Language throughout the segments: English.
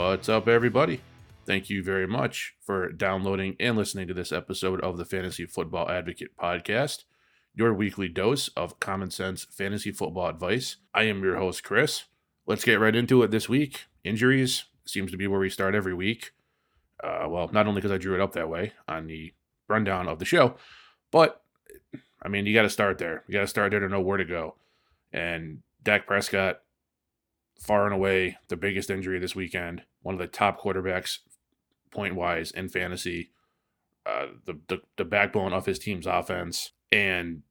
What's up, everybody? Thank you very much for downloading and listening to this episode of the Fantasy Football Advocate podcast, your weekly dose of common sense fantasy football advice. I am your host, Chris. Let's get right into it this week. Injuries seems to be where we start every week. Uh, well, not only because I drew it up that way on the rundown of the show, but I mean, you got to start there. You got to start there to know where to go. And Dak Prescott, far and away the biggest injury this weekend, one of the top quarterbacks point wise in fantasy, uh, the, the the backbone of his team's offense, and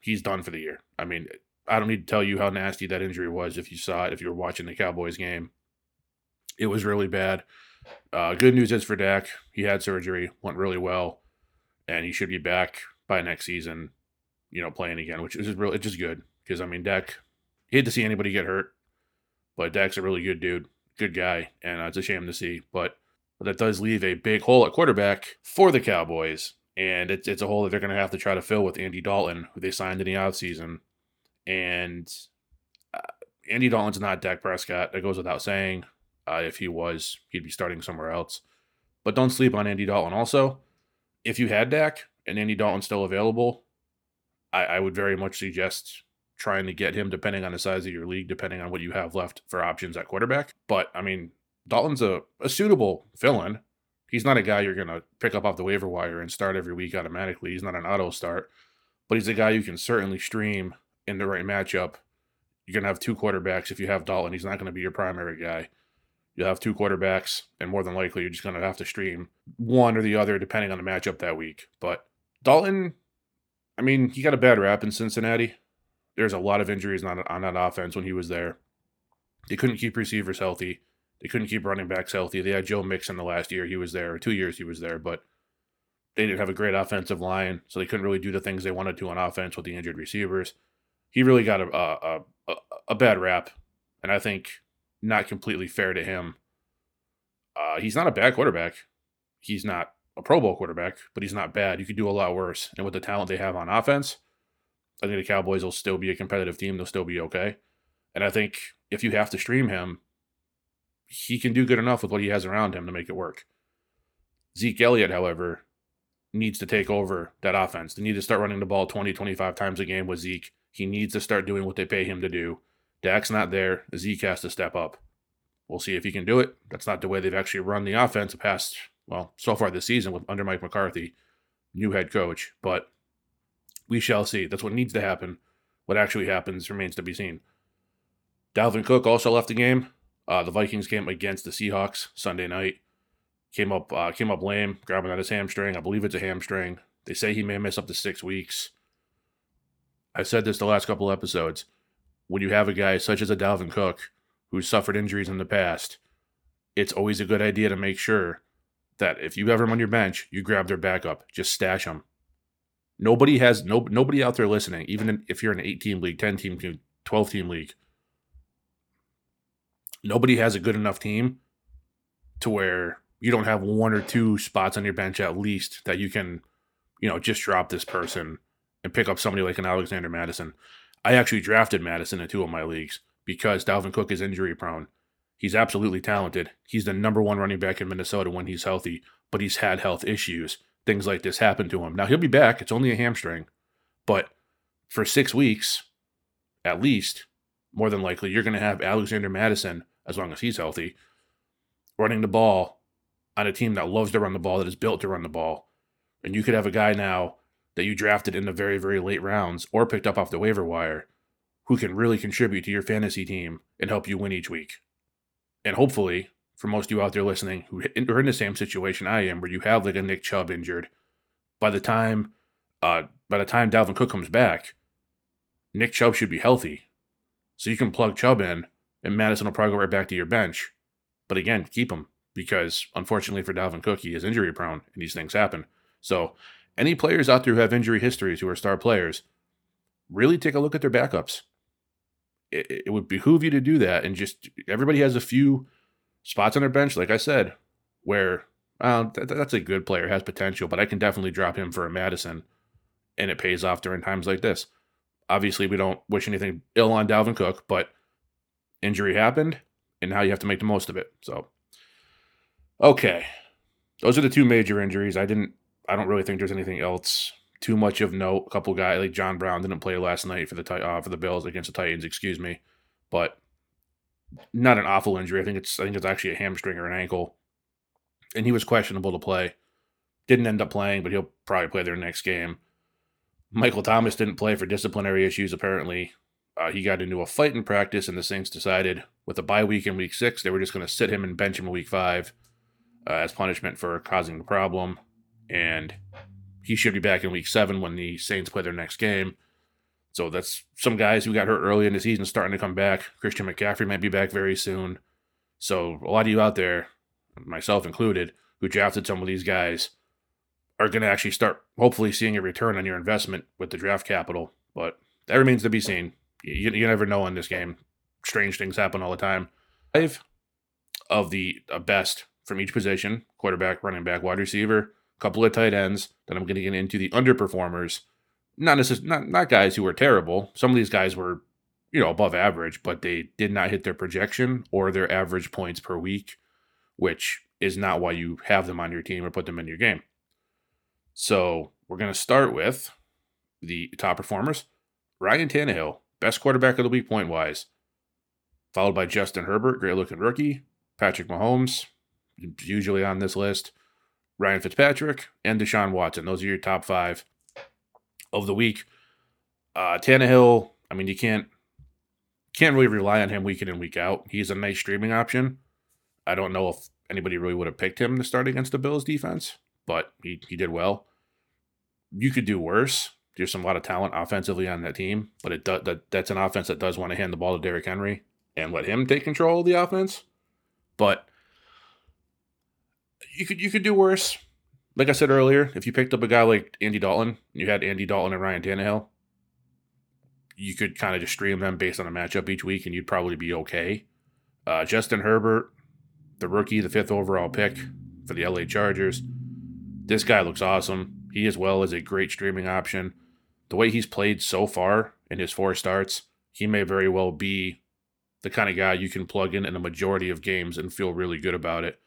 he's done for the year. I mean, I don't need to tell you how nasty that injury was if you saw it, if you were watching the Cowboys game. It was really bad. Uh, good news is for Dak, he had surgery, went really well, and he should be back by next season. You know, playing again, which is really it's just good because I mean, Dak, he hate to see anybody get hurt, but Dak's a really good dude, good guy, and uh, it's a shame to see. But, but that does leave a big hole at quarterback for the Cowboys, and it's it's a hole that they're going to have to try to fill with Andy Dalton, who they signed in the offseason. And uh, Andy Dalton's not Dak Prescott. That goes without saying. Uh, if he was, he'd be starting somewhere else. But don't sleep on Andy Dalton. Also, if you had Dak and Andy Dalton's still available, I, I would very much suggest trying to get him, depending on the size of your league, depending on what you have left for options at quarterback. But I mean, Dalton's a, a suitable fill in. He's not a guy you're going to pick up off the waiver wire and start every week automatically. He's not an auto start, but he's a guy you can certainly stream in the right matchup. You're going to have two quarterbacks if you have Dalton. He's not going to be your primary guy. You'll have two quarterbacks, and more than likely, you're just going to have to stream one or the other depending on the matchup that week. But Dalton, I mean, he got a bad rap in Cincinnati. There's a lot of injuries on, on that offense when he was there. They couldn't keep receivers healthy. They couldn't keep running backs healthy. They had Joe Mixon the last year he was there, or two years he was there, but they didn't have a great offensive line, so they couldn't really do the things they wanted to on offense with the injured receivers. He really got a a, a, a bad rap, and I think not completely fair to him. Uh, he's not a bad quarterback. He's not a Pro Bowl quarterback, but he's not bad. You could do a lot worse. And with the talent they have on offense, I think the Cowboys will still be a competitive team. They'll still be okay. And I think if you have to stream him, he can do good enough with what he has around him to make it work. Zeke Elliott, however, needs to take over that offense. They need to start running the ball 20, 25 times a game with Zeke. He needs to start doing what they pay him to do. Dak's not there. Zeke has to step up. We'll see if he can do it. That's not the way they've actually run the offense past, well, so far this season with under Mike McCarthy, new head coach. But we shall see. That's what needs to happen. What actually happens remains to be seen. Dalvin Cook also left the game. Uh, the Vikings game against the Seahawks Sunday night came up uh, came up lame, grabbing at his hamstring. I believe it's a hamstring. They say he may miss up to six weeks. I said this the last couple episodes. When you have a guy such as a Dalvin Cook who's suffered injuries in the past, it's always a good idea to make sure that if you have him on your bench, you grab their backup. Just stash them. Nobody has no nobody out there listening, even if you're in an eight team league, ten team, twelve team league. Nobody has a good enough team to where you don't have one or two spots on your bench at least that you can, you know, just drop this person and pick up somebody like an Alexander Mattison. I actually drafted Mattison in two of my leagues because Dalvin Cook is injury prone. He's absolutely talented. He's the number one running back in Minnesota when he's healthy, but he's had health issues. Things like this happen to him. Now he'll be back. It's only a hamstring, but for six weeks, at least, more than likely, you're going to have Alexander Mattison, as long as he's healthy, running the ball on a team that loves to run the ball, that is built to run the ball. And you could have a guy now that you drafted in the very, very late rounds or picked up off the waiver wire who can really contribute to your fantasy team and help you win each week. And hopefully, for most of you out there listening who are in the same situation I am, where you have like a Nick Chubb injured, by the time uh, by the time Dalvin Cook comes back, Nick Chubb should be healthy. So you can plug Chubb in, and Mattison will probably go right back to your bench. But again, keep him because unfortunately for Dalvin Cook, he is injury prone and these things happen. So any players out there who have injury histories who are star players, really take a look at their backups. It, it would behoove you to do that, and just everybody has a few spots on their bench, like I said, where uh, that, that's a good player, has potential, but I can definitely drop him for a Mattison, and it pays off during times like this. Obviously, we don't wish anything ill on Dalvin Cook, but injury happened, and now you have to make the most of it. So Okay. Those are the two major injuries. I didn't I don't really think there's anything else too much of note. A couple guys like John Brown didn't play last night for the uh, for the Bills against the Titans, excuse me, but not an awful injury. I think it's I think it's actually a hamstring or an ankle, and he was questionable to play. Didn't end up playing, but he'll probably play their next game. Michael Thomas didn't play for disciplinary issues. Apparently, uh, he got into a fight in practice, and the Saints decided with a bye week in week six, they were just going to sit him and bench him in week five uh, as punishment for causing the problem. And he should be back in week seven when the Saints play their next game. So that's some guys who got hurt early in the season starting to come back. Christian McCaffrey might be back very soon. So a lot of you out there, myself included, who drafted some of these guys, are going to actually start hopefully seeing a return on your investment with the draft capital. But that remains to be seen. You, you never know in this game. Strange things happen all the time. Five of the uh, best from each position quarterback, running back, wide receiver, couple of tight ends. Then I'm going to get into the underperformers. Not necessarily not, not guys who were terrible. Some of these guys were, you know, above average, but they did not hit their projection or their average points per week, which is not why you have them on your team or put them in your game. So we're going to start with the top performers. Ryan Tannehill, best quarterback of the week point wise, followed by Justin Herbert, great looking rookie. Patrick Mahomes, usually on this list. Ryan Fitzpatrick and Deshaun Watson. Those are your top five of the week. Uh, Tannehill, I mean, you can't can't really rely on him week in and week out. He's a nice streaming option. I don't know if anybody really would have picked him to start against the Bills defense, but he, he did well. You could do worse. There's some lot of talent offensively on that team, but it does that, that's an offense that does want to hand the ball to Derrick Henry and let him take control of the offense. But you could you could do worse. Like I said earlier, if you picked up a guy like Andy Dalton, you had Andy Dalton and Ryan Tannehill, you could kind of just stream them based on a matchup each week, and you'd probably be okay. Uh, Justin Herbert, the rookie, the fifth overall pick for the LA Chargers. This guy looks awesome. He as well is a great streaming option. The way he's played so far in his four starts, he may very well be the kind of guy you can plug in in a majority of games and feel really good about it.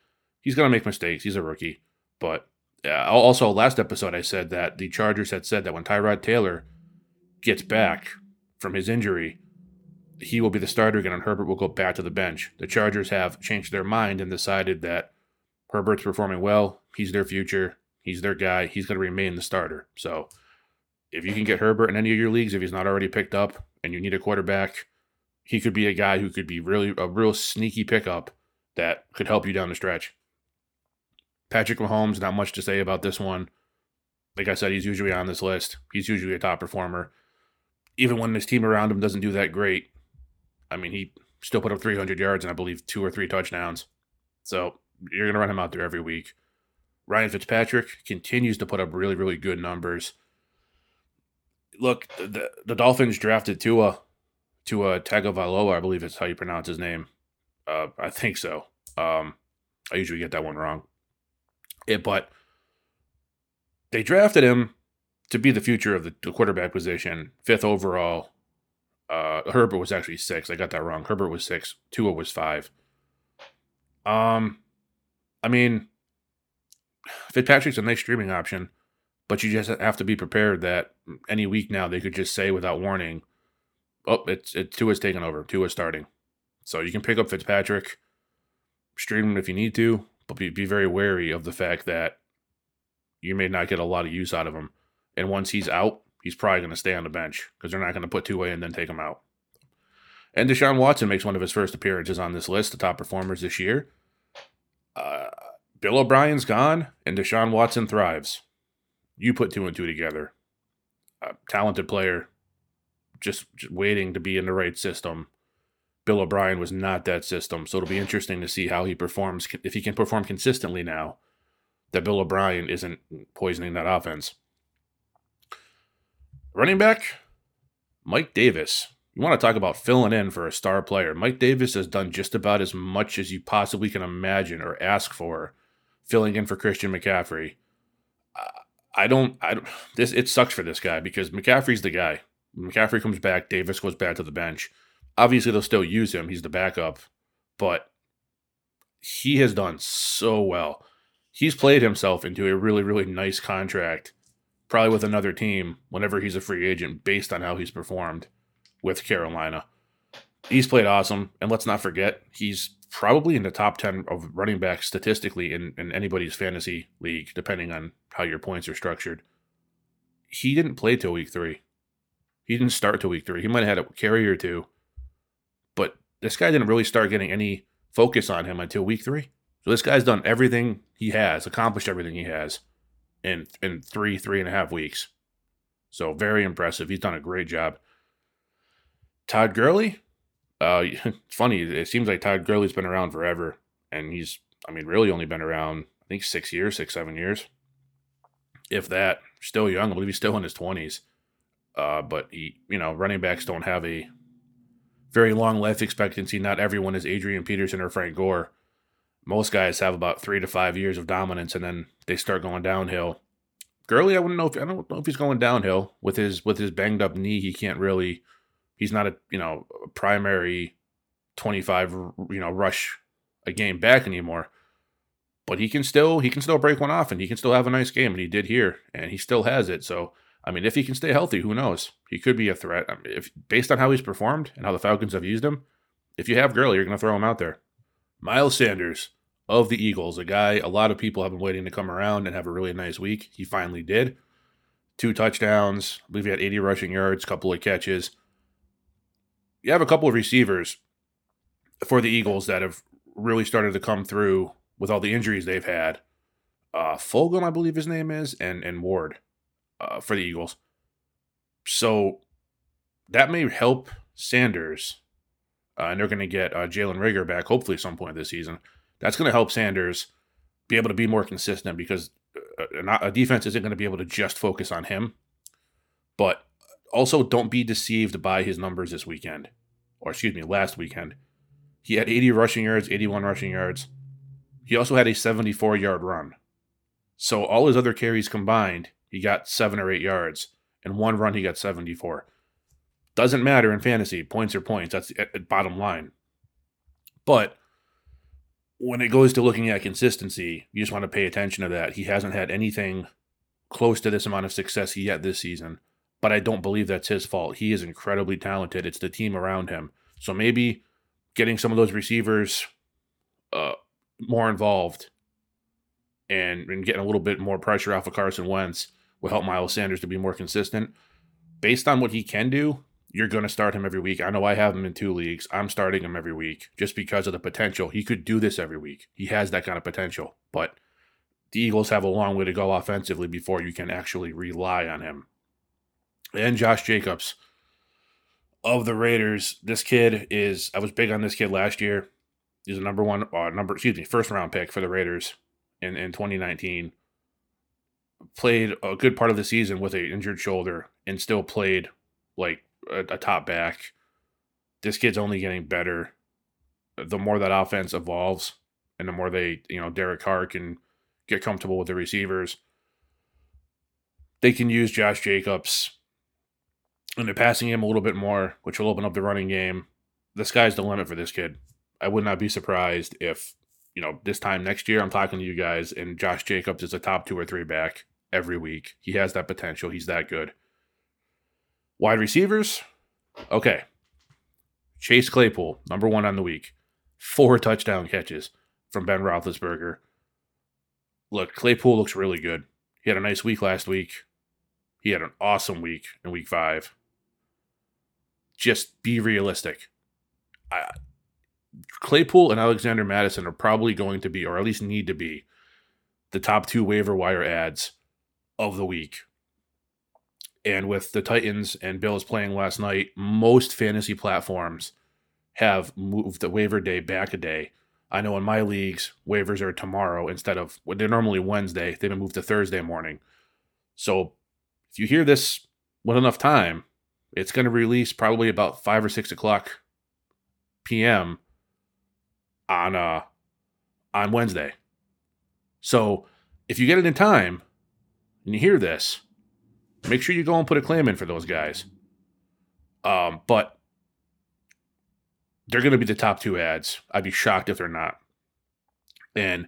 He's going to make mistakes. He's a rookie. But Uh, also, last episode, I said that the Chargers had said that when Tyrod Taylor gets back from his injury, he will be the starter again and Herbert will go back to the bench. The Chargers have changed their mind and decided that Herbert's performing well. He's their future. He's their guy. He's going to remain the starter. So if you can get Herbert in any of your leagues, if he's not already picked up and you need a quarterback, he could be a guy who could be really a real sneaky pickup that could help you down the stretch. Patrick Mahomes, not much to say about this one. Like I said, he's usually on this list. He's usually a top performer. Even when his team around him doesn't do that great, I mean, he still put up 300 yards and I believe two or three touchdowns. So you're going to run him out there every week. Ryan Fitzpatrick continues to put up really, really good numbers. Look, the, the Dolphins drafted Tua Tua Tagovailoa, I believe it's how you pronounce his name. Uh, I think so. Um, I usually get that one wrong. It, but they drafted him to be the future of the, the quarterback position, fifth overall. Uh, Herbert was actually six. I got that wrong. Herbert was six. Tua was five. Um, I mean, Fitzpatrick's a nice streaming option, but you just have to be prepared that any week now they could just say without warning oh, it's it Tua's taking over. Tua's starting. So you can pick up Fitzpatrick, stream him if you need to, but be, be very wary of the fact that you may not get a lot of use out of him. And once he's out, he's probably going to stay on the bench because they're not going to put Tua and then take him out. And Deshaun Watson makes one of his first appearances on this list, the top performers this year. Uh, Bill O'Brien's gone, and Deshaun Watson thrives. You put two and two together. A talented player, just, just waiting to be in the right system. Bill O'Brien was not that system, so it'll be interesting to see how he performs if he can perform consistently now. That Bill O'Brien isn't poisoning that offense. Running back, Mike Davis. You want to talk about filling in for a star player. Mike Davis has done just about as much as you possibly can imagine or ask for filling in for Christian McCaffrey. I don't I don't this it sucks for this guy because McCaffrey's the guy. McCaffrey comes back, Davis goes back to the bench. Obviously, they'll still use him. He's the backup, but he has done so well. He's played himself into a really, really nice contract, probably with another team whenever he's a free agent, based on how he's performed with Carolina. He's played awesome. And let's not forget, he's probably in the top 10 of running backs statistically in, in anybody's fantasy league, depending on how your points are structured. He didn't play till week three. He didn't start till week three. He might have had a carry or two, this guy didn't really start getting any focus on him until week three. So this guy's done everything he has, accomplished everything he has in in three, three and a half weeks. So very impressive. He's done a great job. Todd Gurley, uh, it's funny. It seems like Todd Gurley's been around forever, and he's, I mean, really only been around, I think, six years, six, seven years, if that. Still young. I believe he's still in his twenties. Uh, but he, you know, running backs don't have a very long life expectancy. Not everyone is Adrian Peterson or Frank Gore. Most guys have about three to five years of dominance, and then they start going downhill. Gurley, I wouldn't know if I don't know if he's going downhill with his with his banged up knee. He can't really He's not a you know primary twenty five you know rush a game back anymore. But he can still he can still break one off and he can still have a nice game and he did here and he still has it. So I mean, if he can stay healthy, who knows? He could be a threat. I mean, if based on how he's performed and how the Falcons have used him, if you have Gurley, you're going to throw him out there. Miles Sanders of the Eagles, a guy a lot of people have been waiting to come around and have a really nice week. He finally did. Two touchdowns. I believe he had 80 rushing yards, couple of catches you have a couple of receivers for the Eagles that have really started to come through with all the injuries they've had. Uh, Fulgham, I believe his name is, and and Ward uh, for the Eagles. So that may help Sanders, uh, and they're going to get uh, Jalen Reagor back hopefully some point this season. That's going to help Sanders be able to be more consistent because uh, a defense isn't going to be able to just focus on him. But also, don't be deceived by his numbers this weekend, or excuse me, last weekend. He had 80 rushing yards, 81 rushing yards. He also had a 74 yard run. So all his other carries combined, he got seven or eight yards. And one run, he got 74. Doesn't matter in fantasy. Points are points. That's the bottom line. But when it goes to looking at consistency, you just want to pay attention to that. He hasn't had anything close to this amount of success yet this season but I don't believe that's his fault. He is incredibly talented. It's the team around him. So maybe getting some of those receivers uh, more involved and, and getting a little bit more pressure off of Carson Wentz will help Miles Sanders to be more consistent. Based on what he can do, you're going to start him every week. I know I have him in two leagues. I'm starting him every week just because of the potential. He could do this every week. He has that kind of potential. But the Eagles have a long way to go offensively before you can actually rely on him and Josh Jacobs of the Raiders. This kid is I was big on this kid last year. He's a number one uh, number excuse me first round pick for the Raiders in in 2019. Played a good part of the season with an injured shoulder and still played like a, a top back. This kid's only getting better. The more that offense evolves, and the more they you know Derek Carr can get comfortable with the receivers, they can use Josh Jacobs and they're passing him a little bit more, which will open up the running game. The sky's the limit for this kid. I would not be surprised if, you know, this time next year I'm talking to you guys and Josh Jacobs is a top two or three back every week. He has that potential. He's that good. Wide receivers, okay. Chase Claypool, number one on the week. Four touchdown catches from Ben Roethlisberger. Look, Claypool looks really good. He had a nice week last week. He had an awesome week in week five just be realistic. I, Claypool and Alexander Mattison are probably going to be, or at least need to be, the top two waiver wire ads of the week. And with the Titans and Bills playing last night, most fantasy platforms have moved the waiver day back a day. I know in my leagues, waivers are tomorrow instead of what they're normally Wednesday. They've been moved to Thursday morning. So if you hear this with enough time, it's going to release probably about five or six o'clock p.m. on uh on Wednesday. So if you get it in time and you hear this, make sure you go and put a claim in for those guys. Um, but they're going to be the top two ads. I'd be shocked if they're not. And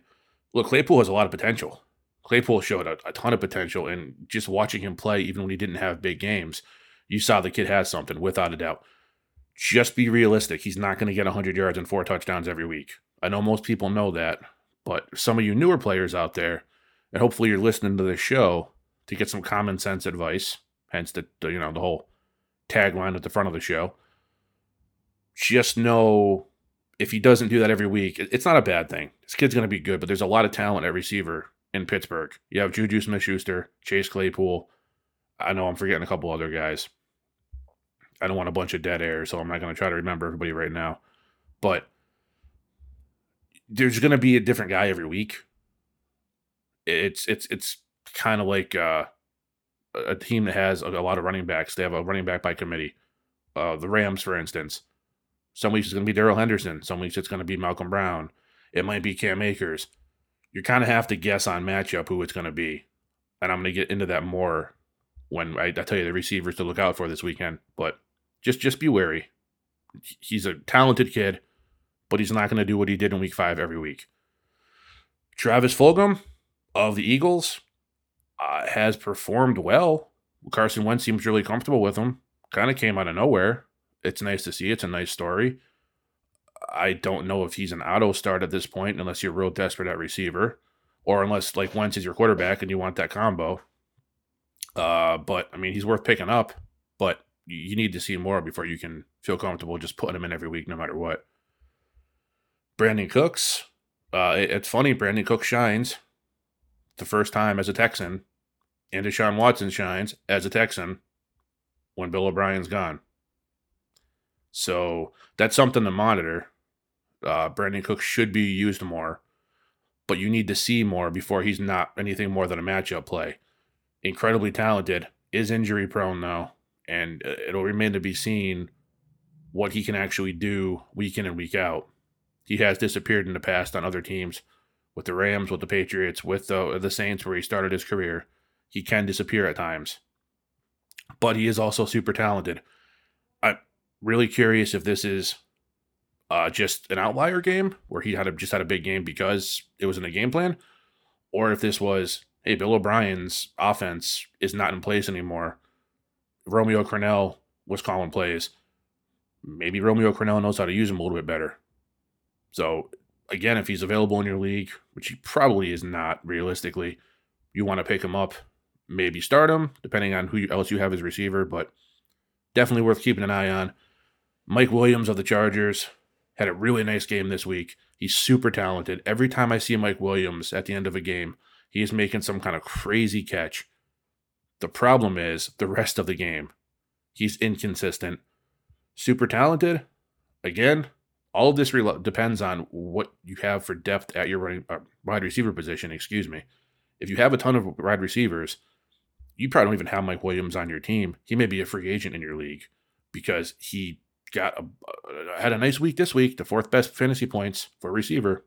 look, Claypool has a lot of potential. Claypool showed a, a ton of potential, and just watching him play, even when he didn't have big games, you saw the kid has something without a doubt. Just be realistic. He's not going to get 100 yards and four touchdowns every week. I know most people know that, but some of you newer players out there, and hopefully you're listening to this show to get some common sense advice, hence the, you know the whole tagline at the front of the show. Just know if he doesn't do that every week, it's not a bad thing. This kid's going to be good, but there's a lot of talent at receiver in Pittsburgh. You have Juju Smith Schuster, Chase Claypool. I know I'm forgetting a couple other guys. I don't want a bunch of dead air, so I'm not going to try to remember everybody right now. But there's going to be a different guy every week. It's it's it's kind of like uh, a team that has a, lot of running backs. They have a running back by committee. Uh, the Rams, for instance, some weeks it's going to be Darrell Henderson. Some weeks it's going to be Malcolm Brown. It might be Cam Akers. You kind of have to guess on matchup who it's going to be. And I'm going to get into that more when I, I tell you the receivers to look out for this weekend. But just just be wary. He's a talented kid, but he's not going to do what he did in week five every week. Travis Fulgham of the Eagles uh, has performed well. Carson Wentz seems really comfortable with him. Kind of came out of nowhere it's nice to see. It's a nice story. I don't know if he's an auto start at this point, unless you're real desperate at receiver, or unless like Wentz is your quarterback and you want that combo. Uh, but I mean, he's worth picking up, but you need to see more before you can feel comfortable just putting him in every week, no matter what. Brandin Cooks, uh, it, it's funny. Brandin Cooks shines the first time as a Texan, and Deshaun Watson shines as a Texan when Bill O'Brien's gone. So that's something to monitor. Uh, Brandin Cook should be used more, but you need to see more before he's not anything more than a matchup play. Incredibly talented, is injury prone though, and uh, it'll remain to be seen what he can actually do week in and week out. He has disappeared in the past on other teams, with the Rams, with the Patriots, with the the Saints, where he started his career. He can disappear at times, but he is also super talented I'm really curious if this is uh, just an outlier game where he had a, just had a big game because it was in the game plan, or if this was hey Bill O'Brien's offense is not in place anymore. Romeo Crennel was calling plays. Maybe Romeo Crennel knows how to use him a little bit better. So again, if he's available in your league, which he probably is not realistically, you want to pick him up, maybe start him, depending on who else you have as receiver, but definitely worth keeping an eye on. Mike Williams of the Chargers had a really nice game this week. He's super talented. Every time I see Mike Williams at the end of a game, he is making some kind of crazy catch. The problem is the rest of the game. He's inconsistent. Super talented. Again, all of this depends on what you have for depth at your running, uh, wide receiver position. Excuse me. If you have a ton of wide receivers, you probably don't even have Mike Williams on your team. He may be a free agent in your league because he got a, uh, had a nice week this week, the fourth best fantasy points for receiver.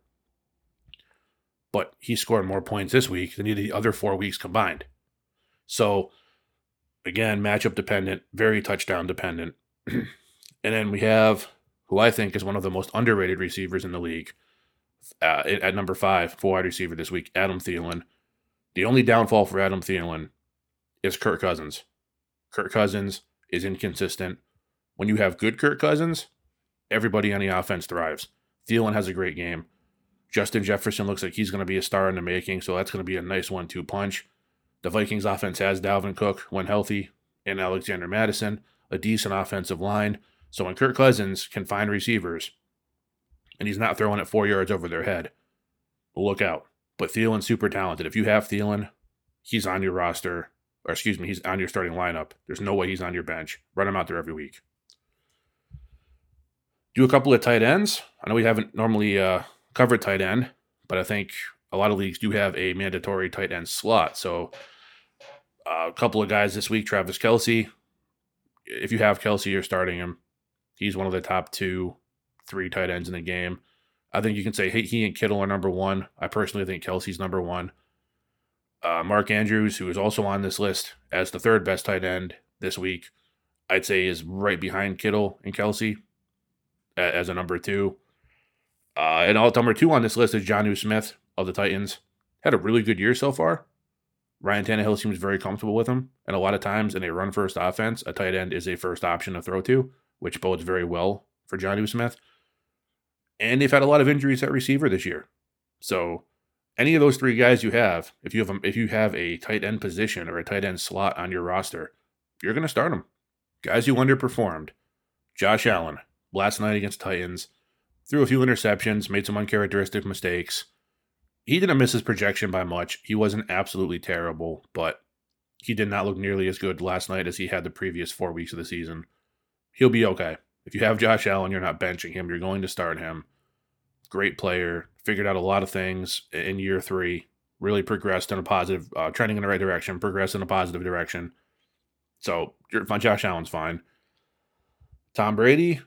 But he scored more points this week than the other four weeks combined. So, again, matchup dependent, very touchdown dependent. and then we have who I think is one of the most underrated receivers in the league uh, at number five for wide receiver this week, Adam Thielen. The only downfall for Adam Thielen is Kirk Cousins. Kirk Cousins is inconsistent. When you have good Kirk Cousins, everybody on the offense thrives. Thielen has a great game. Justin Jefferson looks like he's going to be a star in the making, so that's going to be a nice one two punch. The Vikings offense has Dalvin Cook when healthy and Alexander Mattison, a decent offensive line. So when Kirk Cousins can find receivers and he's not throwing it four yards over their head, look out. But Thielen's super talented. If you have Thielen, he's on your roster, or excuse me, he's on your starting lineup. There's no way he's on your bench. Run him out there every week do a couple of tight ends. I know we haven't normally uh, covered tight end, but I think a lot of leagues do have a mandatory tight end slot. So uh, a couple of guys this week, Travis Kelce. If you have Kelce, you're starting him. He's one of the top two, three tight ends in the game. I think you can say hey, he and Kittle are number one. I personally think Kelce's number one. Uh, Mark Andrews, who is also on this list as the third best tight end this week, I'd say is right behind Kittle and Kelce as a number two. Uh, and all number two on this list is Jonnu Smith of the Titans. Had a really good year so far. Ryan Tannehill seems very comfortable with him. And a lot of times in a run first offense, a tight end is a first option to throw to, which bodes very well for Jonnu Smith. And they've had a lot of injuries at receiver this year. So any of those three guys you have, if you have a, if you have a tight end position or a tight end slot on your roster, you're going to start them. Guys who underperformed. Josh Allen, last night against Titans, threw a few interceptions, made some uncharacteristic mistakes. He didn't miss his projection by much. He wasn't absolutely terrible, but he did not look nearly as good last night as he had the previous four weeks of the season. He'll be okay. If you have Josh Allen, you're not benching him. You're going to start him. Great player. Figured out a lot of things in year three. Really progressed in a positive, uh, trending in the right direction. Progressed in a positive direction. So. Josh Allen's fine. Tom Brady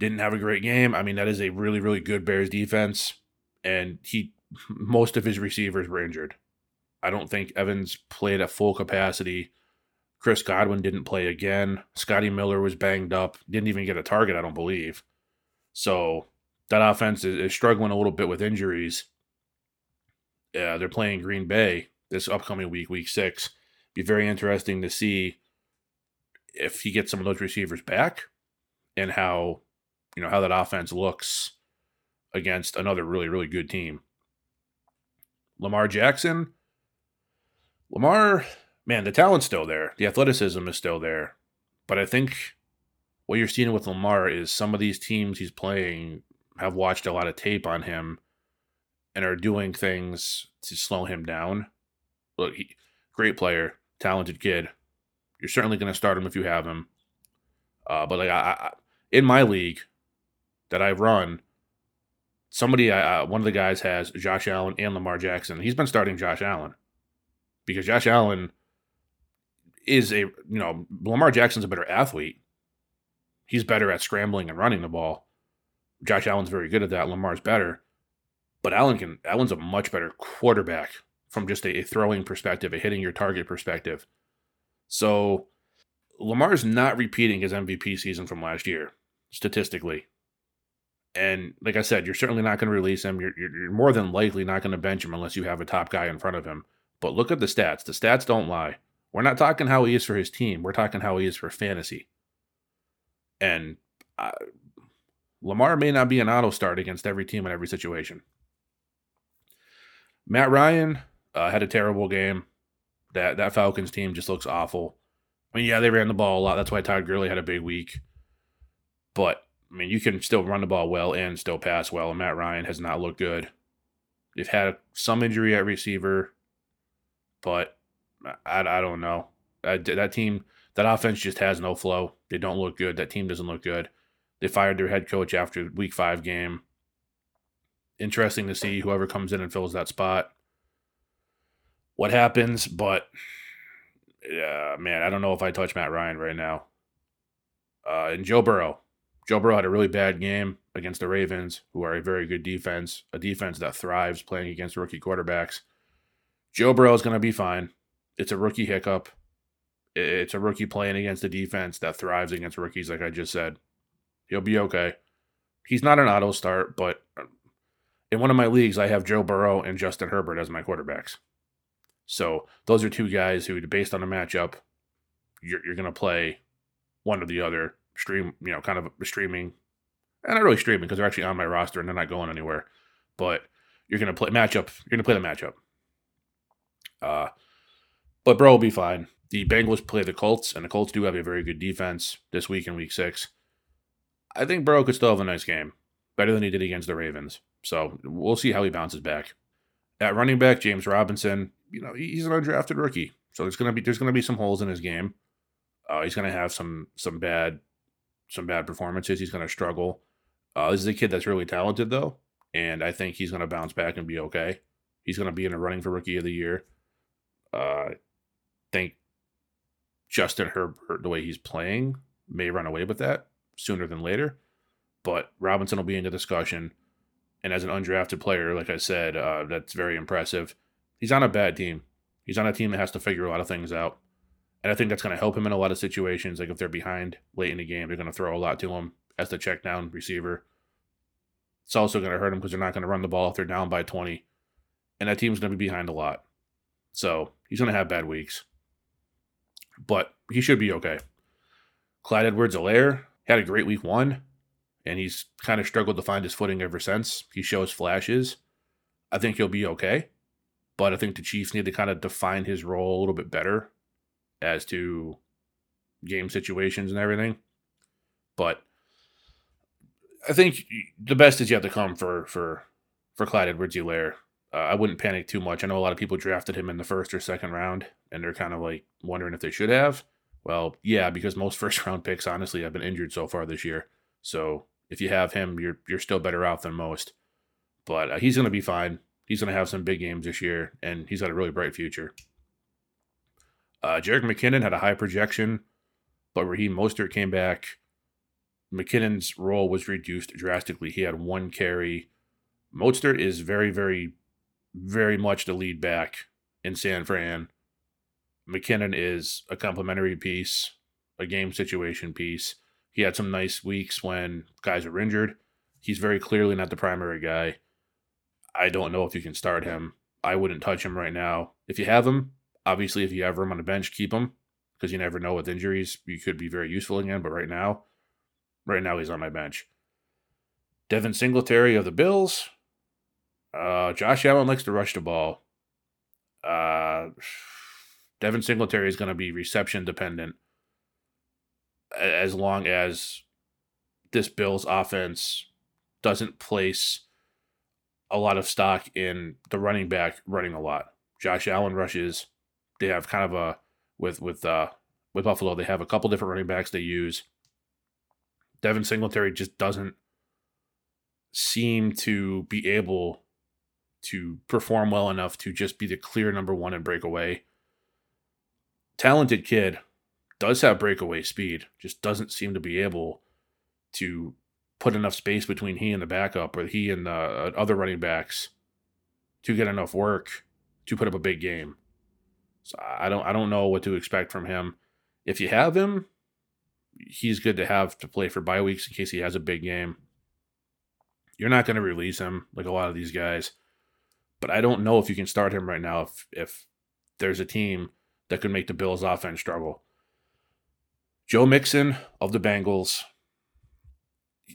didn't have a great game. I mean, that is a really, really good Bears defense, and he most of his receivers were injured. I don't think Evans played at full capacity. Chris Godwin didn't play again. Scotty Miller was banged up, didn't even get a target, I don't believe. So that offense is, is struggling a little bit with injuries. Yeah, they're playing Green Bay this upcoming week, week six. Be very interesting to see if he gets some of those receivers back and how you know how that offense looks against another really really good team. Lamar Jackson, Lamar, man, the talent's still there. The athleticism is still there. But I think what you're seeing with Lamar is some of these teams he's playing have watched a lot of tape on him and are doing things to slow him down. Look, he, great player, talented kid. You're certainly going to start him if you have him. Uh, but like I, I, in my league that I run, somebody, uh, one of the guys has Josh Allen and Lamar Jackson. He's been starting Josh Allen because Josh Allen is a you know Lamar Jackson's a better athlete. He's better at scrambling and running the ball. Josh Allen's very good at that. Lamar's better, but Allen can. Allen's a much better quarterback from just a, a throwing perspective, a hitting your target perspective. So Lamar's not repeating his MVP season from last year statistically. And like I said, you're certainly not going to release him. You're, you're, you're more than likely not going to bench him unless you have a top guy in front of him. But look at the stats. The stats don't lie. We're not talking how he is for his team. We're talking how he is for fantasy. And uh, Lamar may not be an auto start against every team in every situation. Matt Ryan uh, had a terrible game. That that Falcons team just looks awful. I mean, yeah, they ran the ball a lot. That's why Todd Gurley had a big week. But I mean, you can still run the ball well and still pass well. And Matt Ryan has not looked good. They've had some injury at receiver, but I, I don't know. That, that team, that offense just has no flow. They don't look good. That team doesn't look good. They fired their head coach after week five game. Interesting to see whoever comes in and fills that spot. What happens, but yeah, man, I don't know if I touch Matt Ryan right now. Uh, and Joe Burrow, Joe Burrow had a really bad game against the Ravens, who are a very good defense, a defense that thrives playing against rookie quarterbacks. Joe Burrow is going to be fine. It's a rookie hiccup. It's a rookie playing against a defense that thrives against rookies, like I just said. He'll be okay. He's not an auto start, but in one of my leagues, I have Joe Burrow and Justin Herbert as my quarterbacks. So those are two guys who, based on a matchup, you're, you're going to play one or the other stream, you know, kind of streaming, and not really streaming because they're actually on my roster and they're not going anywhere. But you're gonna play matchup. You're gonna play the matchup. Uh, but bro will be fine. The Bengals play the Colts, and the Colts do have a very good defense this week in Week Six. I think Burrow could still have a nice game, better than he did against the Ravens. So we'll see how he bounces back. At running back, James Robinson, you know, he's an undrafted rookie, so there's gonna be there's gonna be some holes in his game. Uh, he's gonna have some some bad some bad performances. He's to struggle. Uh, this is a kid that's really talented, though, and I think he's to bounce back and be okay. He's to be in a running for Rookie of the Year. Uh, think Justin Herbert, the way he's playing, may run away with that sooner than later. But Robinson will be in the discussion. And as an undrafted player, like I said, uh, that's very impressive. He's on a bad team. He's on a team that has to figure a lot of things out. And I think that's going to help him in a lot of situations. Like if they're behind late in the game, they're going to throw a lot to him as the check down receiver. It's also going to hurt him because they're not going to run the ball if they're down by 20. And that team's going to be behind a lot. So he's going to have bad weeks. But he should be okay. Clyde Edwards Helaire had a great week one, and he's kind of struggled to find his footing ever since. He shows flashes. I think he'll be okay. But I think the Chiefs need to kind of define his role a little bit better as to game situations and everything. But I think the best is yet to come for for for Clyde Edwards Helaire. Uh, I wouldn't panic too much. I know a lot of people drafted him in the first or second round, and they're kind of like wondering if they should have. Well, yeah, because most first round picks honestly have been injured so far this year. So if you have him, you're you're still better off than most. But uh, he's going to be fine. He's going to have some big games this year, and he's got a really bright future. Uh, Jerick McKinnon had a high projection, but Raheem Mostert came back. McKinnon's role was reduced drastically. He had one carry. Mostert is very, very, very much the lead back in San Fran. McKinnon is a complementary piece, a game situation piece. He had some nice weeks when guys were injured. He's very clearly not the primary guy. I don't know if you can start him. I wouldn't touch him right now. If you have him, obviously, if you have room on the bench, keep him because you never know with injuries. You could be very useful again, but right now, right now he's on my bench. Devin Singletary of the Bills. Uh, Josh Allen likes to rush the ball. Uh, Devin Singletary is going to be reception dependent as long as this Bills offense doesn't place a lot of stock in the running back running a lot. Josh Allen rushes. They have kind of a with with uh with Buffalo, they have a couple different running backs they use. Devin Singletary just doesn't seem to be able to perform well enough to just be the clear number one and break away. Talented kid, does have breakaway speed, just doesn't seem to be able to put enough space between he and the backup or he and the uh, other running backs to get enough work to put up a big game. So I don't I don't know what to expect from him. If you have him, he's good to have to play for bye weeks in case he has a big game. You're not going to release him like a lot of these guys. But I don't know if you can start him right now if if there's a team that could make the Bills offense struggle. Joe Mixon of the Bengals.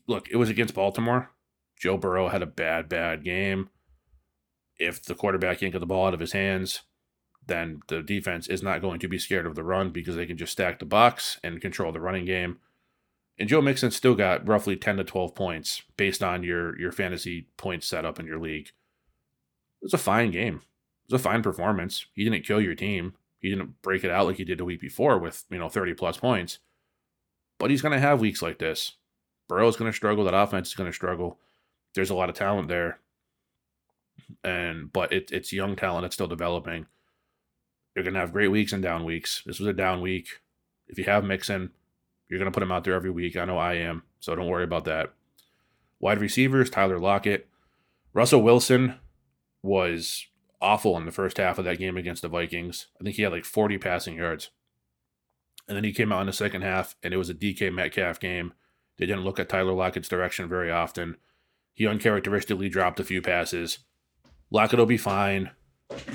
Look, it was against Baltimore. Joe Burrow had a bad, bad game. If the quarterback can't get the ball out of his hands, then the defense is not going to be scared of the run because they can just stack the box and control the running game. And Joe Mixon still got roughly 10 to 12 points based on your your fantasy points setup in your league. It was a fine game. It was a fine performance. He didn't kill your team. He didn't break it out like he did the week before with, you know, 30 plus points. But he's going to have weeks like this. Burrow's going to struggle. That offense is going to struggle. There's a lot of talent there. And, but it, it's young talent that's still developing. You're going to have great weeks and down weeks. This was a down week. If you have Mixon, you're going to put him out there every week. I know I am. So don't worry about that. Wide receivers, Tyler Lockett. Russell Wilson was awful in the first half of that game against the Vikings. I think he had like 40 passing yards. And then he came out in the second half, and it was a DK Metcalf game. They didn't look at Tyler Lockett's direction very often. He uncharacteristically dropped a few passes. Lockett will be fine.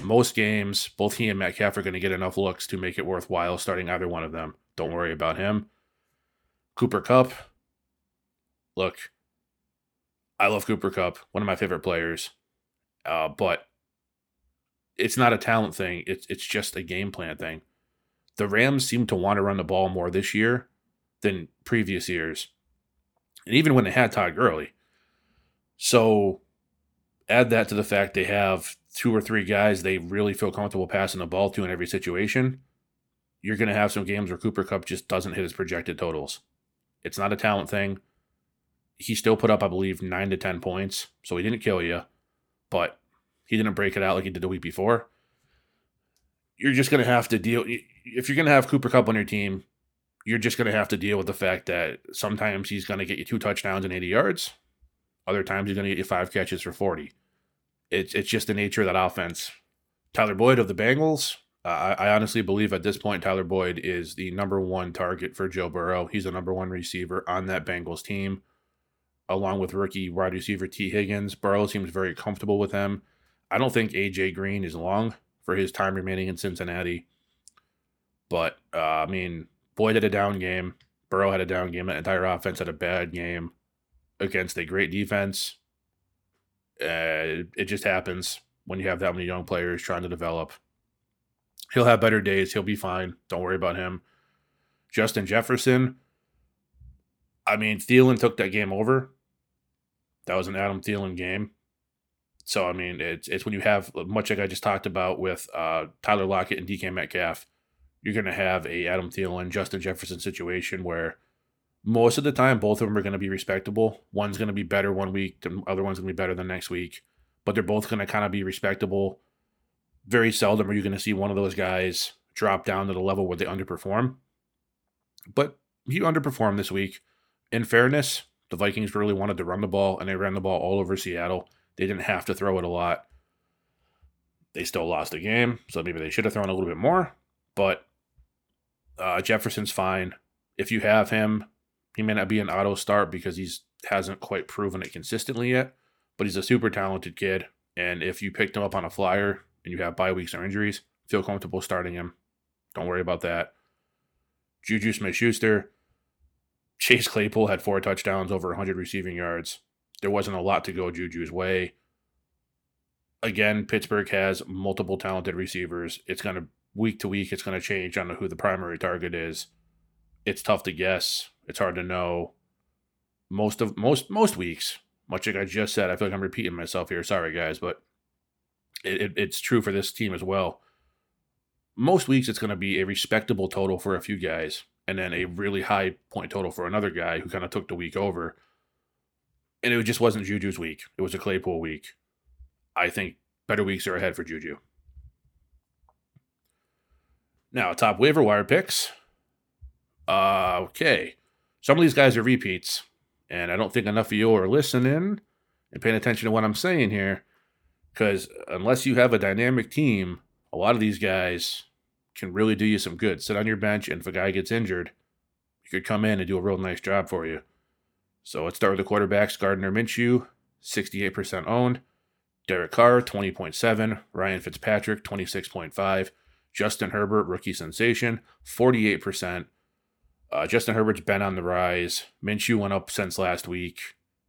Most games, both he and Metcalf are going to get enough looks to make it worthwhile starting either one of them. Don't worry about him. Cooper Kupp. Look, I love Cooper Kupp, one of my favorite players. Uh, but it's not a talent thing. It's it's just a game plan thing. The Rams seem to want to run the ball more this year than previous years, and even when they had Todd Gurley. So, add that to the fact they have two or three guys they really feel comfortable passing the ball to in every situation. You're going to have some games where Cooper Kupp just doesn't hit his projected totals. It's not a talent thing. He still put up, I believe, nine to ten points, so he didn't kill you, but he didn't break it out like he did the week before. You're just going to have to deal. If you're going to have Cooper Kupp on your team, you're just going to have to deal with the fact that sometimes he's going to get you two touchdowns and 80 yards. Other times he's going to get you five catches for 40. It's, it's just the nature of that offense. Tyler Boyd of the Bengals. Uh, I, I honestly believe at this point, Tyler Boyd is the number one target for Joe Burrow. He's the number one receiver on that Bengals team. along with rookie wide receiver Tee Higgins. Burrow seems very comfortable with them. I don't think AJ Green is long for his time remaining in Cincinnati. But uh, I mean, Boyd had a down game. Burrow had a down game. The entire offense had a bad game against a great defense. Uh, it just happens when you have that many young players trying to develop. He'll have better days. He'll be fine. Don't worry about him. Justin Jefferson. I mean, Thielen took that game over. That was an Adam Thielen game. So I mean, it's it's when you have much like I just talked about with uh, Tyler Lockett and DK Metcalf, you're going to have a Adam Thielen, Justin Jefferson situation where most of the time both of them are going to be respectable. One's going to be better one week, the other one's going to be better the next week, but they're both going to kind of be respectable. Very seldom are you going to see one of those guys drop down to the level where they underperform. But he underperformed this week. In fairness, the Vikings really wanted to run the ball, and they ran the ball all over Seattle. They didn't have to throw it a lot. They still lost the game, so maybe they should have thrown a little bit more. But uh, Jefferson's fine. If you have him, he may not be an auto start because he's hasn't quite proven it consistently yet. But he's a super talented kid, and if you picked him up on a flyer and you have bye weeks or injuries, feel comfortable starting him. Don't worry about that. Juju Smith Schuster, Chase Claypool had four touchdowns, over 100 receiving yards there wasn't a lot to go Juju's way. Again, Pittsburgh has multiple talented receivers. It's going to week to week, it's going to change on who the primary target is. It's tough to guess. It's hard to know. Most of most most weeks, much like I just said, I feel like I'm repeating myself here. Sorry, guys, but it, it, it's true for this team as well. Most weeks, it's going to be a respectable total for a few guys, and then a really high point total for another guy who kind of took the week over and it just wasn't Juju's week. It was a Claypool week. I think better weeks are ahead for Juju. Now, top waiver wire picks. Uh, okay. Some of these guys are repeats, and I don't think enough of you are listening and paying attention to what I'm saying here. Because unless you have a dynamic team, a lot of these guys can really do you some good. Sit on your bench, and if a guy gets injured, he could come in and do a real nice job for you. So let's start with the quarterbacks Gardner Minshew, 68% owned. Derek Carr, 20.7. Ryan Fitzpatrick, 26.5. Justin Herbert, rookie sensation, 48%. Uh, Justin Herbert's been on the rise. Minshew went up since last week.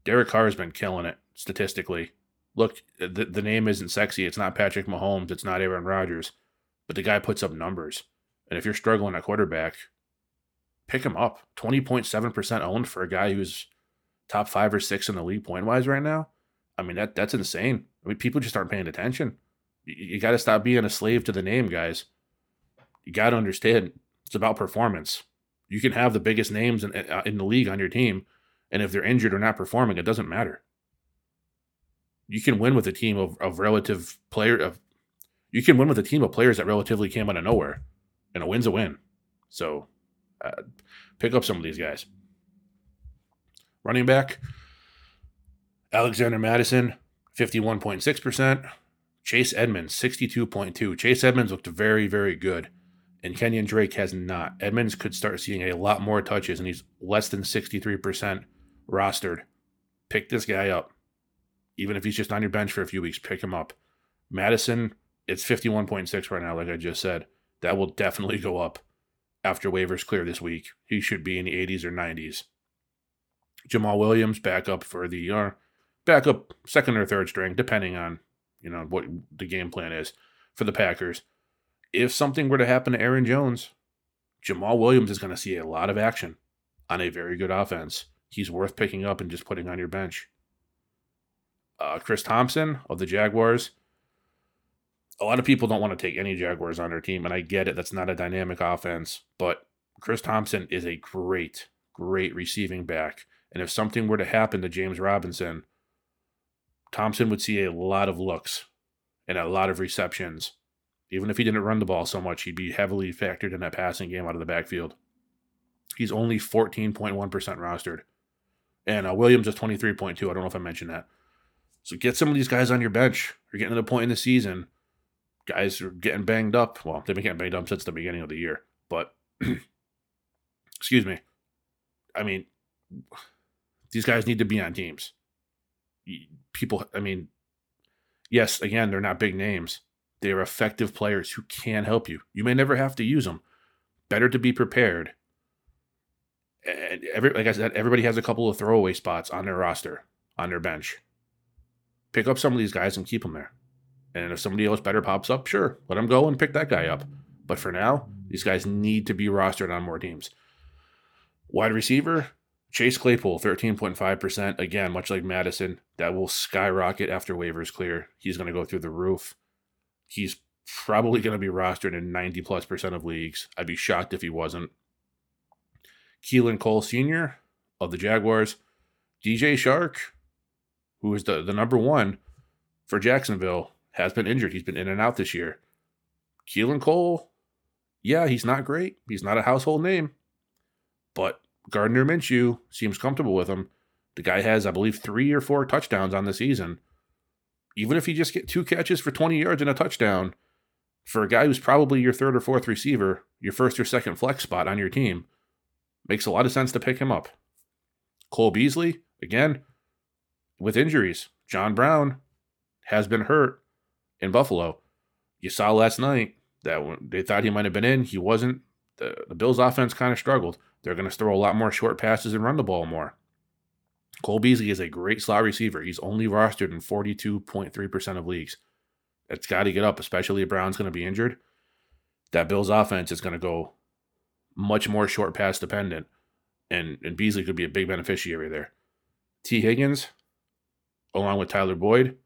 Derek Carr has been killing it statistically. Look, the, the name isn't sexy. It's not Patrick Mahomes. It's not Aaron Rodgers. But the guy puts up numbers. And if you're struggling at quarterback, pick him up. 20.7% owned for a guy who's top five or six in the league point wise right now. I mean that that's insane. I mean people just aren't paying attention. You, you got to stop being a slave to the name, guys. You got to understand it's about performance. You can have the biggest names in, uh, in the league on your team, and if they're injured or not performing, it doesn't matter. You can win with a team of, of relative player of you can win with a team of players that relatively came out of nowhere, and a win's a win. So, uh, pick up some of these guys. Running back, Alexander Mattison, 51.6%. Chase Edmonds, 62.2. Chase Edmonds looked very, very good. And Kenyon Drake has not. Edmonds could start seeing a lot more touches, and he's less than 63% rostered. Pick this guy up. Even if he's just on your bench for a few weeks, pick him up. Mattison, it's 51.6 right now, like I just said. That will definitely go up after waivers clear this week. He should be in the 80s or 90s. Jamaal Williams backup for the backup second or third string, depending on you know what the game plan is for the Packers. If something were to happen to Aaron Jones, Jamaal Williams is going to see a lot of action on a very good offense. He's worth picking up and just putting on your bench. Uh, Chris Thompson of the Jaguars. A lot of people don't want to take any Jaguars on their team, and I get it. That's not a dynamic offense, but Chris Thompson is a great, great receiving back and if something were to happen to James Robinson, Thompson would see a lot of looks and a lot of receptions. Even if he didn't run the ball so much, he'd be heavily factored in that passing game out of the backfield. He's only 14.1% rostered. And uh, Williams is 23.2. I don't know if I mentioned that. So get some of these guys on your bench. You're getting to the point in the season. Guys are getting banged up. Well, they've been getting banged up since the beginning of the year. But, excuse me. I mean, These guys need to be on teams. People, I mean, yes, again, they're not big names. They are effective players who can help you. You may never have to use them. Better to be prepared. And every, like I said, everybody has a couple of throwaway spots on their roster, on their bench. Pick up some of these guys and keep them there. And if somebody else better pops up, sure, let them go and pick that guy up. But for now, these guys need to be rostered on more teams. Wide receiver, Chase Claypool, 13.5%. Again, much like Mattison, that will skyrocket after waivers clear. He's going to go through the roof. He's probably going to be rostered in 90 plus percent of leagues. I'd be shocked if he wasn't. Keelan Cole Sr. of the Jaguars. DJ Chark, who is the, the number one for Jacksonville, has been injured. He's been in and out this year. Keelan Cole, yeah, he's not great. He's not a household name. But Gardner Minshew seems comfortable with him. The guy has, I believe, three or four touchdowns on the season. Even if you just get two catches for 20 yards and a touchdown, for a guy who's probably your third or fourth receiver, your first or second flex spot on your team, makes a lot of sense to pick him up. Cole Beasley, again, with injuries. John Brown has been hurt in Buffalo. You saw last night that they thought he might have been in, he wasn't. The, the Bills' offense kind of struggled. They're going to throw a lot more short passes and run the ball more. Cole Beasley is a great slot receiver. He's only rostered in 42.3% of leagues. It's got to get up, especially if Brown's going to be injured. That Bills offense is going to go much more short pass dependent, and, and Beasley could be a big beneficiary there. Tee Higgins, along with Tyler Boyd,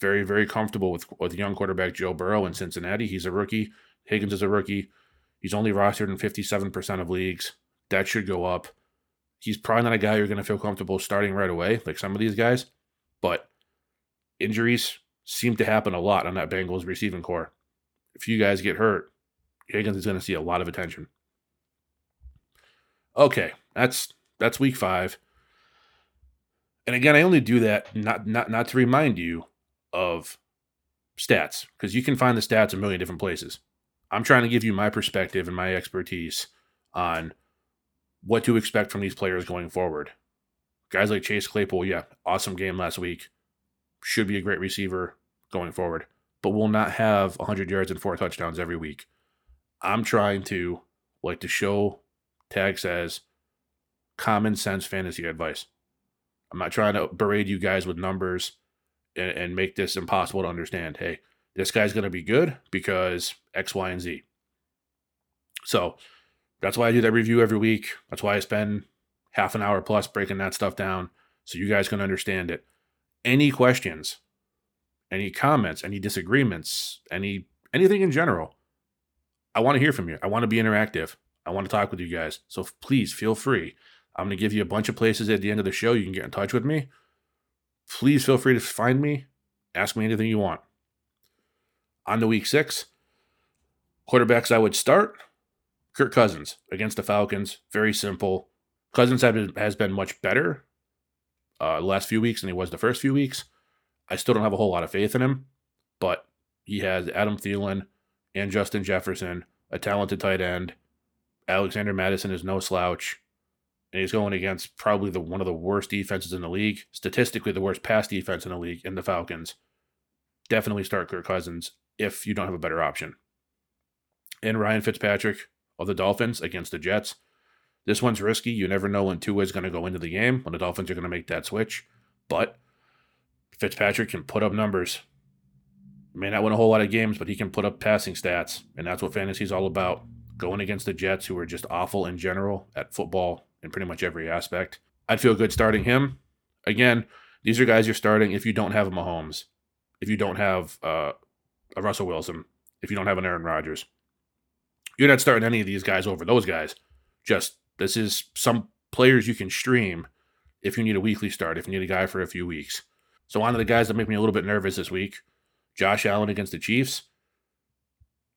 very, very comfortable with, with young quarterback Joe Burrow in Cincinnati. He's a rookie. Higgins is a rookie. He's only rostered in 57% of leagues. That should go up. He's probably not a guy you're going to feel comfortable starting right away, like some of these guys. But injuries seem to happen a lot on that Bengals receiving corps. If you guys get hurt, Higgins is going to see a lot of attention. Okay, that's that's week five. And again, I only do that not not not to remind you of stats because you can find the stats a million different places. I'm trying to give you my perspective and my expertise on what to expect from these players going forward. Guys like Chase Claypool, yeah, awesome game last week. Should be a great receiver going forward, but will not have 100 yards and four touchdowns every week. I'm trying to, like the show tag says, common sense fantasy advice. I'm not trying to berate you guys with numbers and, and make this impossible to understand. Hey, this guy's going to be good because X, Y, and Z. So that's why I do that review every week. That's why I spend half an hour plus breaking that stuff down so you guys can understand it. Any questions, any comments, any disagreements, any anything in general, I want to hear from you. I want to be interactive. I want to talk with you guys. So please feel free. I'm going to give you a bunch of places at the end of the show you can get in touch with me. Please feel free to find me. Ask me anything you want on the week six. Quarterbacks I would start Kirk Cousins against the Falcons. Very simple. Cousins been, has been much better uh, the last few weeks than he was the first few weeks. I still don't have a whole lot of faith in him, but he has Adam Thielen and Justin Jefferson, a talented tight end. Alexander Mattison is no slouch. And he's going against probably the one of the worst defenses in the league, statistically the worst pass defense in the league in the Falcons. Definitely start Kirk Cousins if you don't have a better option. And Ryan Fitzpatrick of the Dolphins against the Jets. This one's risky. You never know when Tua is going to go into the game, when the Dolphins are going to make that switch. But Fitzpatrick can put up numbers. May not win a whole lot of games, but he can put up passing stats. And that's what fantasy is all about. Going against the Jets, who are just awful in general at football in pretty much every aspect. I'd feel good starting him. Again, these are guys you're starting if you don't have a Mahomes, if you don't have uh, a Russell Wilson, if you don't have an Aaron Rodgers. You're not starting any of these guys over those guys. Just this is some players you can stream if you need a weekly start, if you need a guy for a few weeks. So on to the guys that make me a little bit nervous this week. Josh Allen against the Chiefs.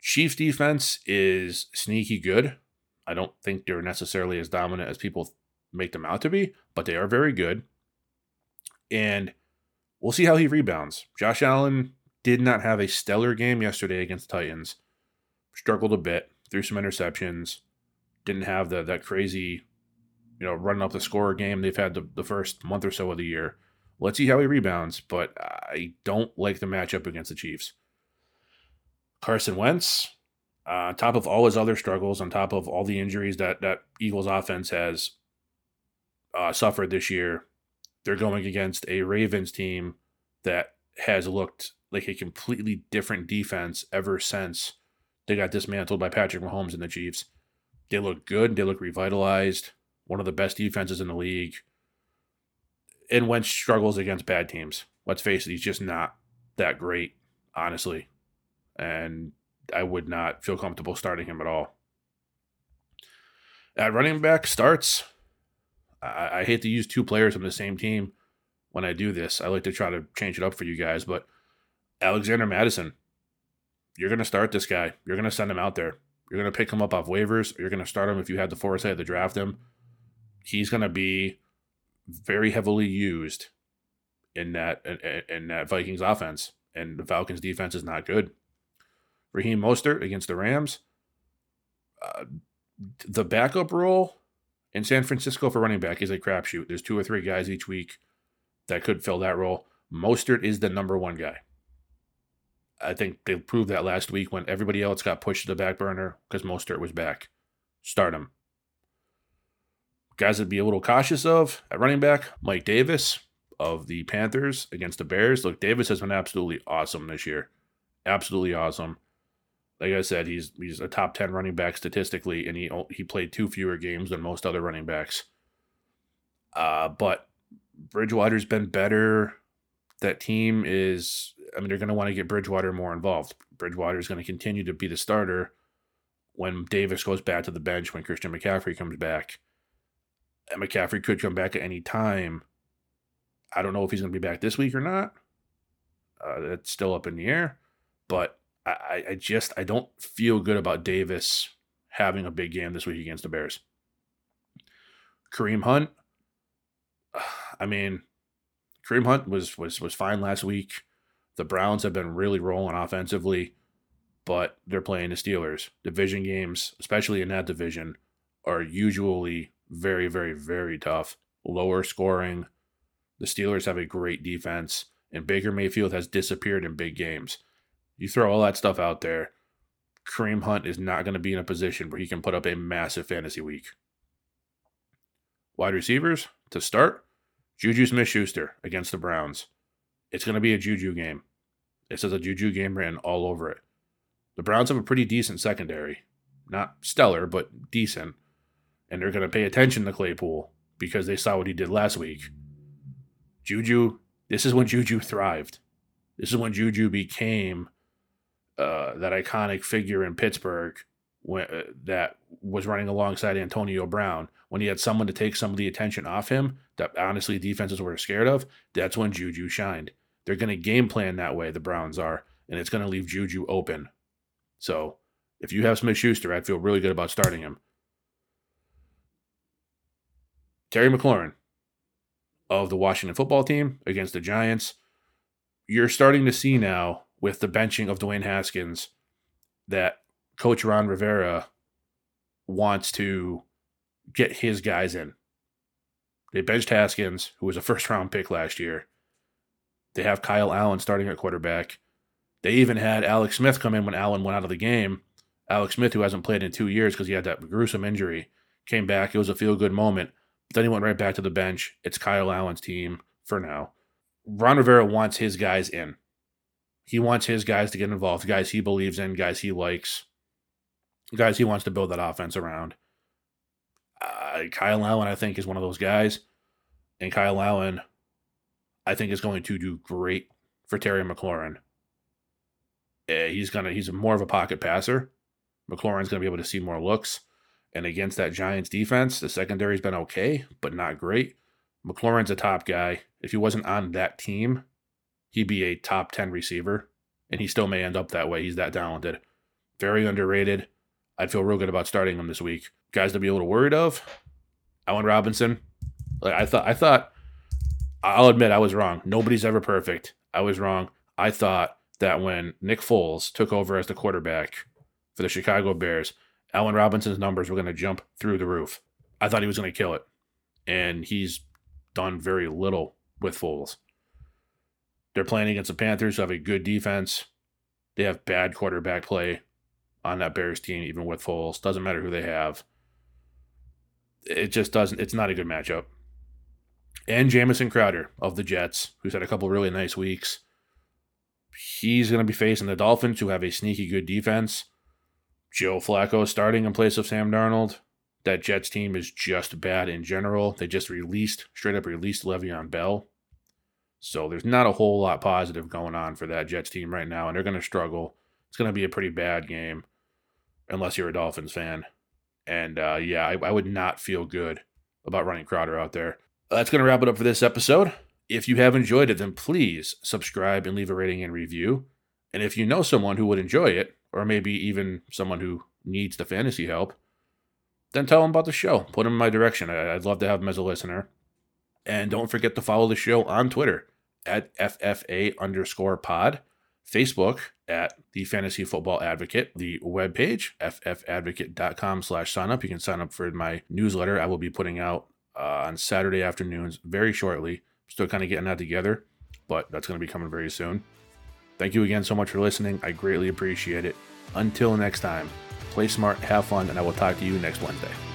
Chiefs defense is sneaky good. I don't think they're necessarily as dominant as people make them out to be, but they are very good. And we'll see how he rebounds. Josh Allen did not have a stellar game yesterday against Titans. Struggled a bit, threw some interceptions, didn't have the that crazy you know, running up the score game they've had the, the first month or so of the year. Let's see how he rebounds, but I don't like the matchup against the Chiefs. Carson Wentz, uh, on top of all his other struggles, on top of all the injuries that that Eagles offense has uh, suffered this year, they're going against a Ravens team that has looked like a completely different defense ever since they got dismantled by Patrick Mahomes and the Chiefs. They look good. They look revitalized. One of the best defenses in the league. And Wentz struggles against bad teams. Let's face it, he's just not that great, honestly. And I would not feel comfortable starting him at all. At running back starts, I, I hate to use two players from the same team when I do this. I like to try to change it up for you guys, but Alexander Mattison, you're going to start this guy. You're going to send him out there. You're going to pick him up off waivers. You're going to start him if you had the foresight to draft him. He's going to be very heavily used in that in, in that Vikings offense, and the Falcons defense is not good. Raheem Mostert against the Rams. Uh, the backup role in San Francisco for running back is a crapshoot. There's two or three guys each week that could fill that role. Mostert is the number one guy. I think they proved that last week when everybody else got pushed to the back burner because Mostert was back. Start him. Guys to be a little cautious of at running back, Mike Davis of the Panthers against the Bears. Look, Davis has been absolutely awesome this year. Absolutely awesome. Like I said, he's he's a top ten running back statistically, and he he played two fewer games than most other running backs. Uh, but Bridgewater's been better. That team is, I mean, they're going to want to get Bridgewater more involved. Bridgewater is going to continue to be the starter when Davis goes back to the bench, when Christian McCaffrey comes back. And McCaffrey could come back at any time. I don't know if he's going to be back this week or not. Uh, that's still up in the air. But I, I just I don't feel good about Davis having a big game this week against the Bears. Kareem Hunt, I mean, Kareem Hunt was was was fine last week. The Browns have been really rolling offensively, but they're playing the Steelers. Division games, especially in that division, are usually very, very, very tough. Lower scoring. The Steelers have a great defense, and Baker Mayfield has disappeared in big games. You throw all that stuff out there, Kareem Hunt is not going to be in a position where he can put up a massive fantasy week. Wide receivers to start Juju Smith Schuster against the Browns. It's going to be a Juju game. It says a Juju game ran all over it. The Browns have a pretty decent secondary. Not stellar, but decent. And they're going to pay attention to Claypool because they saw what he did last week. Juju, this is when Juju thrived. This is when Juju became uh, that iconic figure in Pittsburgh when, uh, that was running alongside Antonio Brown, when he had someone to take some of the attention off him that honestly defenses were scared of, that's when Juju shined. They're going to game plan that way, the Browns are, and it's going to leave Juju open. So if you have Smith Schuster, I'd feel really good about starting him. Terry McLaurin of the Washington football team against the Giants. You're starting to see now with the benching of Dwayne Haskins that Coach Ron Rivera wants to get his guys in. They benched Haskins, who was a first round pick last year. They have Kyle Allen starting at quarterback. They even had Alex Smith come in when Allen went out of the game. Alex Smith, who hasn't played in two years because he had that gruesome injury, came back. It was a feel good moment. Then he went right back to the bench. It's Kyle Allen's team for now. Ron Rivera wants his guys in. He wants his guys to get involved, guys he believes in, guys he likes guys he wants to build that offense around. Uh, Kyle Allen, I think, is one of those guys. And Kyle Allen, I think, is going to do great for Terry McLaurin. Uh, he's gonna he's more of a pocket passer. McLaurin's gonna be able to see more looks. And against that Giants defense, the secondary's been okay, but not great. McLaurin's a top guy. If he wasn't on that team, he'd be a top 10 receiver, and he still may end up that way. He's that talented. Very underrated. I'd feel real good about starting him this week. Guys to be a little worried of. Allen Robinson. Like I thought I thought I'll admit I was wrong. Nobody's ever perfect. I was wrong. I thought that when Nick Foles took over as the quarterback for the Chicago Bears, Allen Robinson's numbers were going to jump through the roof. I thought he was going to kill it. and he's done very little with Foles. They're playing against the Panthers who have a good defense. They have bad quarterback play on that Bears team, even with Foles. Doesn't matter who they have. It just doesn't, it's not a good matchup. And Jamison Crowder of the Jets, who's had a couple really nice weeks. He's going to be facing the Dolphins, who have a sneaky good defense. Joe Flacco starting in place of Sam Darnold. That Jets team is just bad in general. They just released, straight up released Le'Veon Bell. So there's not a whole lot positive going on for that Jets team right now, and they're going to struggle. It's going to be a pretty bad game, unless you're a Dolphins fan. And uh, yeah, I, I would not feel good about running Crowder out there. That's going to wrap it up for this episode. If you have enjoyed it, then please subscribe and leave a rating and review. And if you know someone who would enjoy it, or maybe even someone who needs the fantasy help, then tell them about the show. Put them in my direction. I'd love to have them as a listener. And don't forget to follow the show on Twitter at FFA underscore pod, Facebook at the Fantasy Football Advocate, the webpage, ffadvocate.com slash sign up. You can sign up for my newsletter I will be putting out uh, on Saturday afternoons very shortly. Still kind of getting that together, but that's going to be coming very soon. Thank you again so much for listening. I greatly appreciate it. Until next time, play smart, have fun, and I will talk to you next Wednesday.